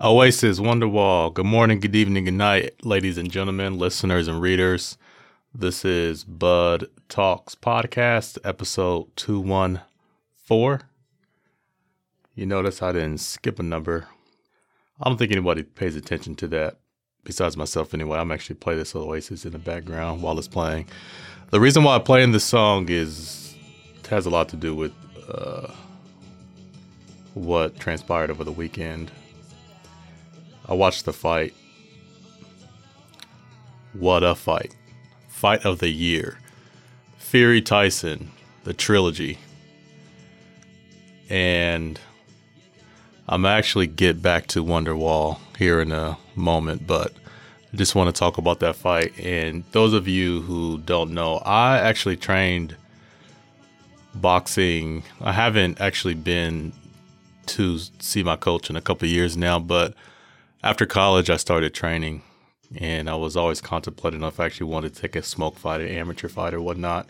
Oasis, Wonderwall. Good morning, good evening, good night, ladies and gentlemen, listeners and readers. This is Bud Talks Podcast, episode 214. You notice I didn't skip a number. I don't think anybody pays attention to that besides myself anyway. I'm actually playing this Oasis in the background while it's playing. The reason why I'm playing this song is it has a lot to do with uh, what transpired over the weekend. I watched the fight. What a fight. Fight of the year. Fury Tyson, the trilogy. And I'm actually get back to Wonderwall here in a moment, but I just want to talk about that fight. And those of you who don't know, I actually trained boxing. I haven't actually been to see my coach in a couple years now, but after college, I started training, and I was always contemplating if I actually wanted to take a smoke fight, an amateur fight, or whatnot.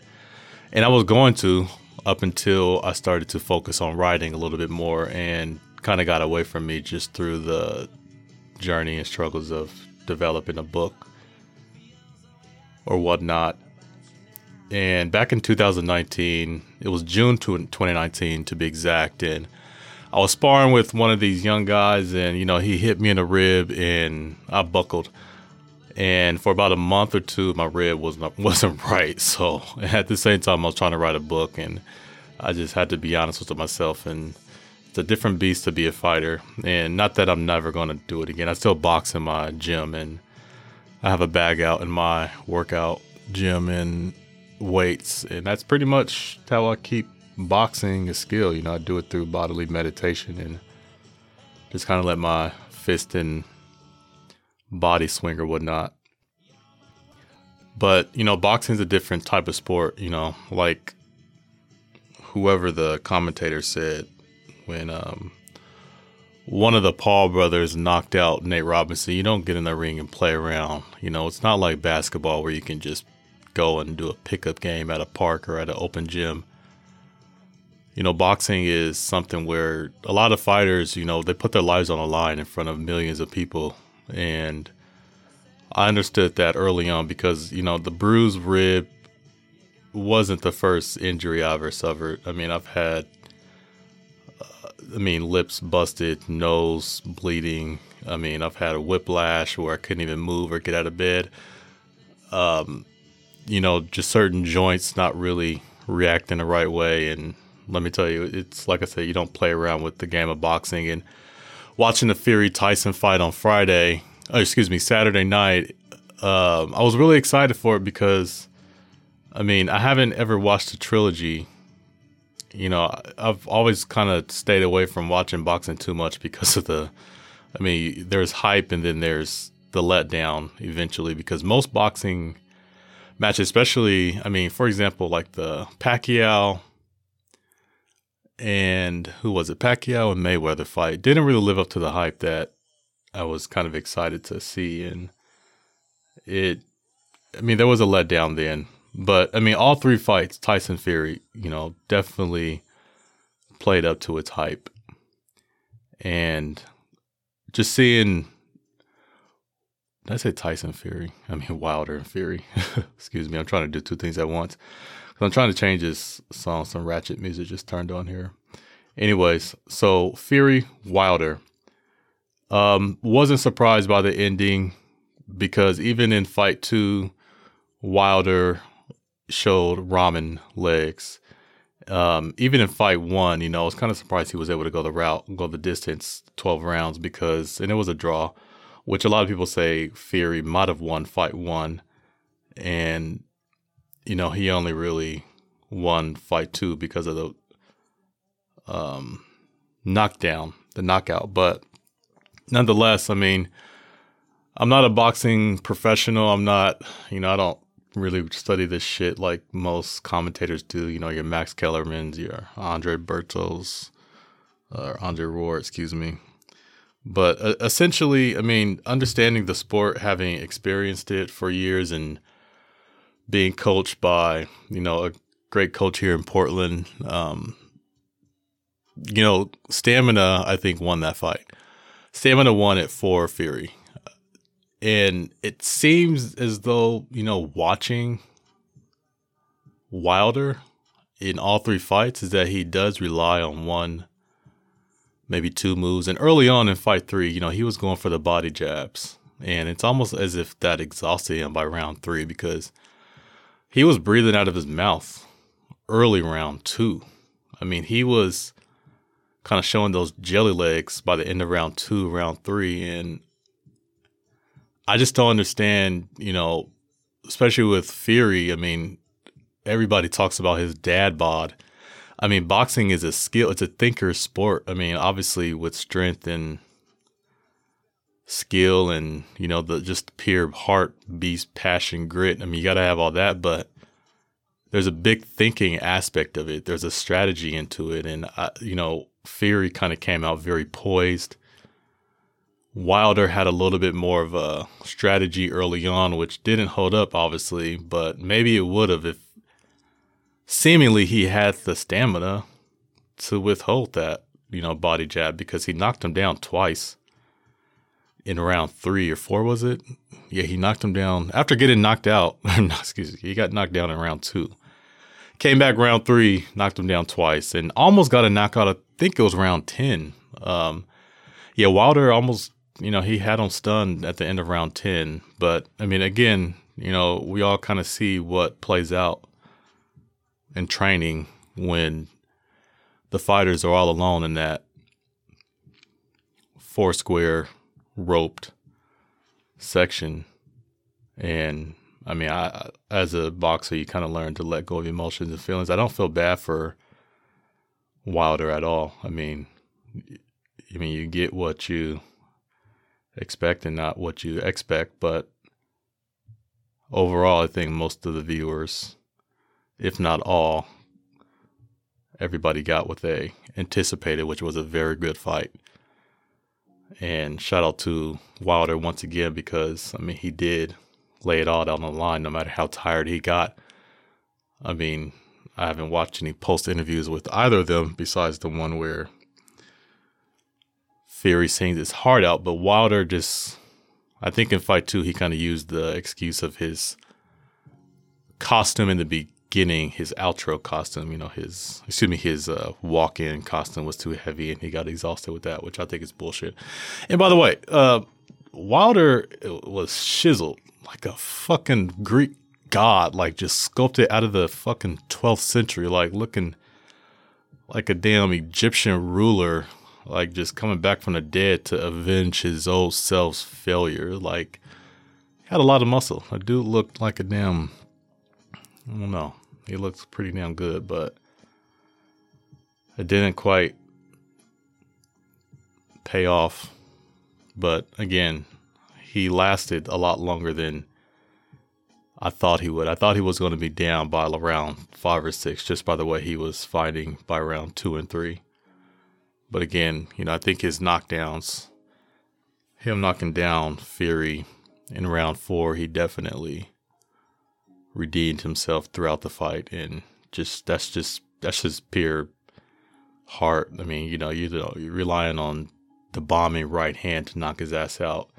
And I was going to up until I started to focus on writing a little bit more, and kind of got away from me just through the journey and struggles of developing a book or whatnot. And back in 2019, it was June 2019 to be exact, and I was sparring with one of these young guys, and you know he hit me in the rib, and I buckled. And for about a month or two, my rib was not, wasn't right. So at the same time, I was trying to write a book, and I just had to be honest with myself. And it's a different beast to be a fighter, and not that I'm never going to do it again. I still box in my gym, and I have a bag out in my workout gym, and weights, and that's pretty much how I keep boxing a skill. You know, I do it through bodily meditation and just kind of let my fist and body swing or whatnot. But you know, boxing is a different type of sport. You know, like whoever the commentator said when um, one of the Paul brothers knocked out Nate Robinson. You don't get in the ring and play around. You know, it's not like basketball where you can just go and do a pickup game at a park or at an open gym. You know, boxing is something where a lot of fighters, you know, they put their lives on the line in front of millions of people. And I understood that early on because, you know, the bruised rib wasn't the first injury I ever suffered. I mean, I've had, uh, I mean, lips busted, nose bleeding. I mean, I've had a whiplash where I couldn't even move or get out of bed. Um, you know, just certain joints not really reacting the right way. And let me tell you, it's like I said, you don't play around with the game of boxing. And watching the Fury Tyson fight on Friday, oh, excuse me, Saturday night, um, I was really excited for it because, I mean, I haven't ever watched a trilogy. You know, I've always kind of stayed away from watching boxing too much because of the, I mean, there's hype and then there's the letdown eventually because most boxing matches, especially, I mean, for example, like the Pacquiao and who was it? Pacquiao and Mayweather fight didn't really live up to the hype that I was kind of excited to see. And it, I mean, there was a letdown then. But I mean, all three fights, Tyson Fury, you know, definitely played up to its hype. And just seeing did I say Tyson Fury? I mean Wilder and Fury. Excuse me. I'm trying to do two things at once. I'm trying to change this song. Some ratchet music just turned on here. Anyways, so Fury Wilder. Um, wasn't surprised by the ending because even in fight two, Wilder showed ramen legs. Um, even in fight one, you know, I was kind of surprised he was able to go the route, go the distance, 12 rounds because, and it was a draw which a lot of people say Fury might have won fight one, and you know he only really won fight two because of the um, knockdown, the knockout. But nonetheless, I mean, I'm not a boxing professional. I'm not, you know, I don't really study this shit like most commentators do. You know, your Max Kellermans, your Andre Bertos, or Andre Roar, excuse me. But uh, essentially, I mean, understanding the sport, having experienced it for years, and being coached by, you know, a great coach here in Portland, um, you know, Stamina, I think, won that fight. Stamina won it for Fury. And it seems as though, you know, watching Wilder in all three fights is that he does rely on one, maybe two moves. And early on in fight three, you know, he was going for the body jabs. And it's almost as if that exhausted him by round three because he was breathing out of his mouth early round two. I mean, he was kind of showing those jelly legs by the end of round two, round three. And I just don't understand, you know, especially with Fury. I mean, everybody talks about his dad bod. I mean, boxing is a skill, it's a thinker sport. I mean, obviously with strength and skill and, you know, the just pure heart, beast, passion, grit. I mean, you got to have all that, but there's a big thinking aspect of it. There's a strategy into it. And, uh, you know, Fury kind of came out very poised. Wilder had a little bit more of a strategy early on, which didn't hold up, obviously, but maybe it would have if seemingly he had the stamina to withhold that, you know, body jab because he knocked him down twice in round three or four, was it? Yeah, he knocked him down after getting knocked out. excuse me, he got knocked down in round two. Came back round three, knocked him down twice, and almost got a knockout. I think it was round 10. Um, yeah, Wilder almost, you know, he had him stunned at the end of round 10. But, I mean, again, you know, we all kind of see what plays out in training when the fighters are all alone in that four square roped section. And I mean, I as a boxer, you kind of learn to let go of emotions and feelings. I don't feel bad for Wilder at all. I mean, I mean, you get what you expect and not what you expect, but overall, I think most of the viewers, if not all, everybody got what they anticipated, which was a very good fight. And shout out to Wilder once again because I mean he did lay it all down the line, no matter how tired he got. I mean, I haven't watched any post interviews with either of them besides the one where Fury sings his heart out, but Wilder just, I think in fight two, he kind of used the excuse of his costume in the beginning, his outro costume, you know, his, excuse me, his uh, walk in costume was too heavy and he got exhausted with that, which I think is bullshit. And by the way, uh, Wilder was chiseled like a fucking Greek god, like just sculpted out of the fucking 12th century, like looking like a damn Egyptian ruler, like just coming back from the dead to avenge his old self's failure. Like, had a lot of muscle. A dude looked like a damn, I don't know. He looks pretty damn good, but it didn't quite pay off. But again, he lasted a lot longer than I thought he would. I thought he was going to be down by around five or six just by the way he was fighting by round two and three. But again, you know, I think his knockdowns, him knocking down Fury in round four, he definitely redeemed himself throughout the fight. And just, that's just, that's just pure heart. I mean, you know, you you're relying on the bombing right hand to knock his ass out.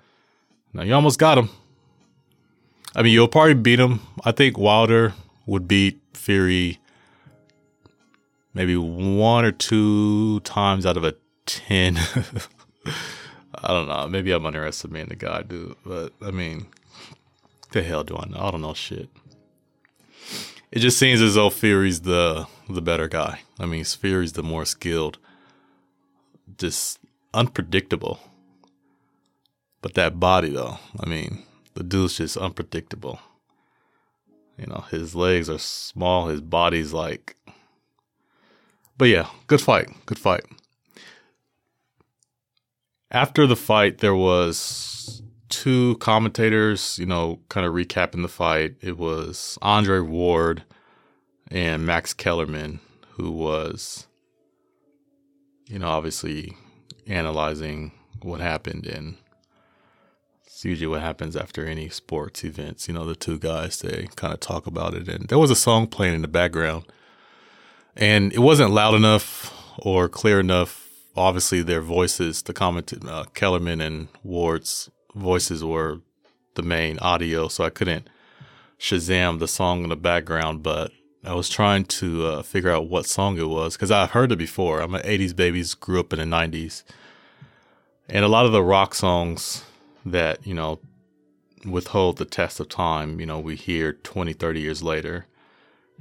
Now you almost got him. I mean, you'll probably beat him. I think Wilder would beat Fury maybe one or two times out of a ten. I don't know. Maybe I'm underestimating the guy, dude. But I mean, the hell do I know? I don't know shit. It just seems as though Fury's the the better guy. I mean, Fury's the more skilled, just unpredictable. But that body, though, I mean, the dude's just unpredictable. You know, his legs are small, his body's like. But yeah, good fight. Good fight. After the fight, there was two commentators, you know, kind of recapping the fight. It was Andre Ward and Max Kellerman, who was, you know, obviously analyzing what happened. And it's usually what happens after any sports events. You know, the two guys, they kind of talk about it. And there was a song playing in the background, and it wasn't loud enough or clear enough. Obviously, their voices, the comment, uh, Kellerman and Ward's voices were the main audio, so I couldn't Shazam the song in the background, but I was trying to uh, figure out what song it was because I've heard it before. I'm an 80s baby, grew up in the 90s. And a lot of the rock songs that, you know, withhold the test of time, you know, we hear 20, 30 years later.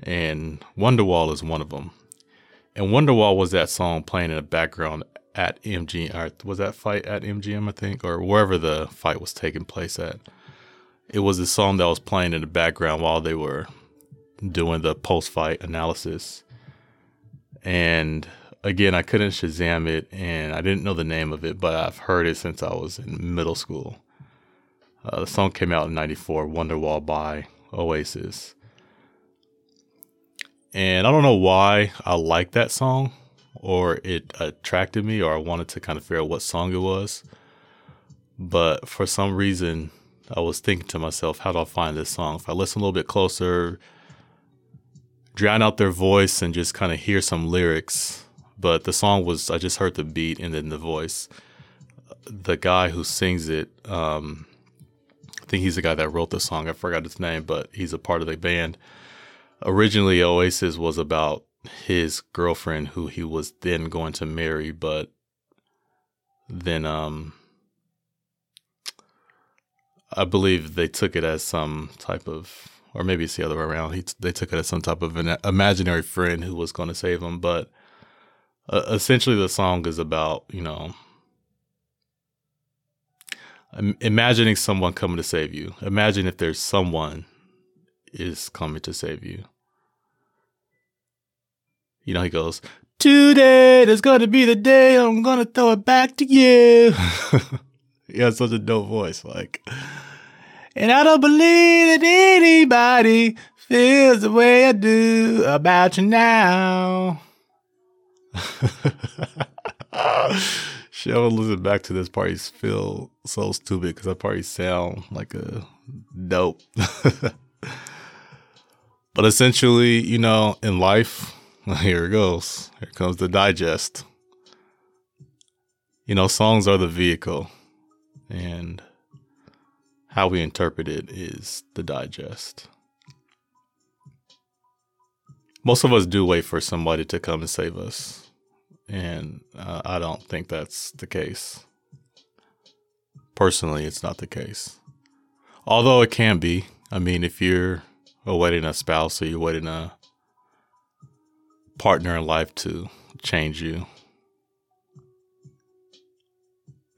And Wonderwall is one of them. And Wonderwall was that song playing in the background at MGM, or was that fight at MGM, I think, or wherever the fight was taking place at. It was the song that was playing in the background while they were doing the post fight analysis. And again, I couldn't Shazam it and I didn't know the name of it, but I've heard it since I was in middle school. Uh, the song came out in 94, Wonderwall by Oasis. And I don't know why I like that song or it attracted me or I wanted to kind of figure out what song it was. But for some reason, I was thinking to myself, how do I find this song? If I listen a little bit closer, drown out their voice and just kind of hear some lyrics. But the song was, I just heard the beat and then the voice. The guy who sings it, um, I think he's the guy that wrote the song. I forgot his name, but he's a part of the band. Originally, Oasis was about his girlfriend who he was then going to marry, but then um I believe they took it as some type of or maybe it's the other way around. He, they took it as some type of an imaginary friend who was going to save him. But uh, essentially, the song is about you know imagining someone coming to save you. Imagine if there's someone is coming to save you. You know, he goes, Today is going to be the day I'm going to throw it back to you. he has such a dope voice. Like, and I don't believe that anybody feels the way I do about you now. Shit, I listen back to this part. Feel so stupid because that part sound like a dope. but essentially, you know, in life, here it goes. Here comes the digest. You know, songs are the vehicle. And how we interpret it is the digest. Most of us do wait for somebody to come and save us. And uh, I don't think that's the case. Personally, it's not the case. Although it can be. I mean, if you're awaiting a spouse or you're waiting a partner in life to change you,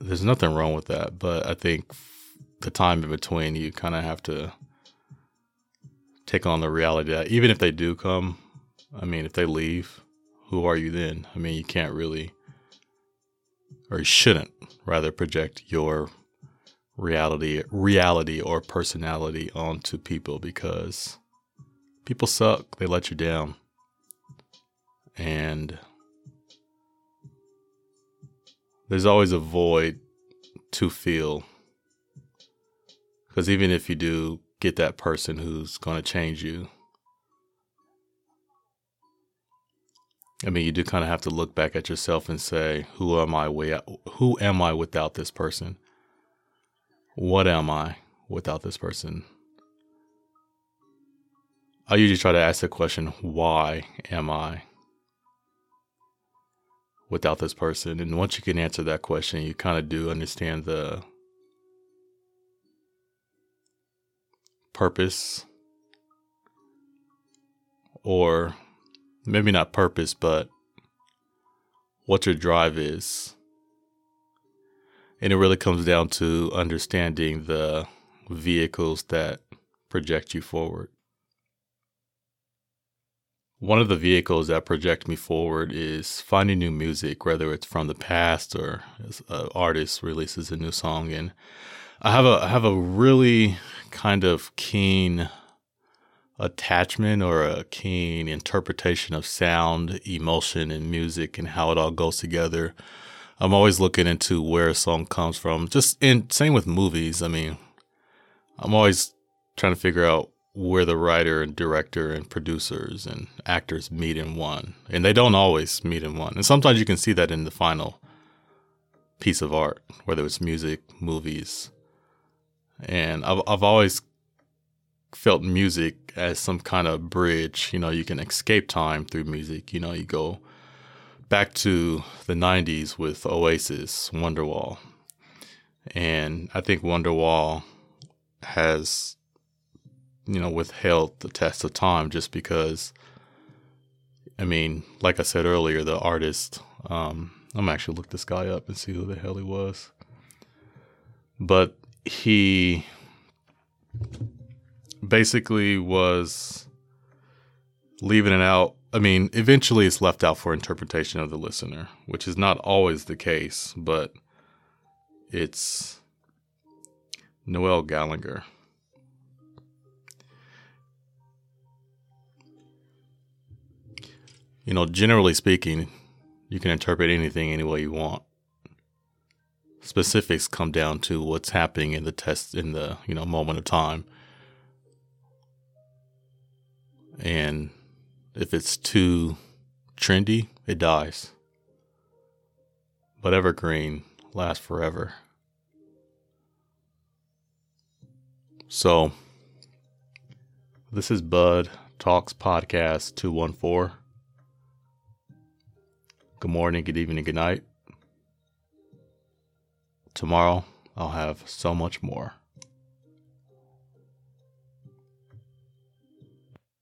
there's nothing wrong with that. But I think the time in between, you kind of have to take on the reality that even if they do come, I mean, if they leave, who are you then? I mean, you can't really, or you shouldn't rather project your reality, reality or personality onto people because people suck. They let you down. And there's always a void to fill because even if you do get that person who's going to change you, I mean, you do kind of have to look back at yourself and say, "Who am I? Who am I without this person? What am I without this person?" I usually try to ask the question, "Why am I without this person?" And once you can answer that question, you kind of do understand the purpose or maybe not purpose, but what your drive is. And it really comes down to understanding the vehicles that project you forward. One of the vehicles that project me forward is finding new music, whether it's from the past or as an artist releases a new song. And I have a I have a really kind of keen attachment or a keen interpretation of sound, emotion, and music and how it all goes together. I'm always looking into where a song comes from. Just in same with movies. I mean, I'm always trying to figure out where the writer and director and producers and actors meet in one. And they don't always meet in one. And sometimes you can see that in the final piece of art, whether it's music, movies. And I've I've always felt music as some kind of bridge. You know, you can escape time through music. You know, you go back to the 90s with Oasis, Wonderwall. And I think Wonderwall has you know, withheld the test of time just because, I mean, like I said earlier, the artist, um, I'm actually look this guy up and see who the hell he was. But he basically was leaving it out. I mean, eventually it's left out for interpretation of the listener, which is not always the case, but it's Noel Gallagher. You know, generally speaking, you can interpret anything any way you want. Specifics come down to what's happening in the test in the, you know, moment of time. And if it's too trendy, it dies. But evergreen lasts forever. So, this is Bud Talks Podcast 214. Good morning, good evening, good night. Tomorrow, I'll have so much more.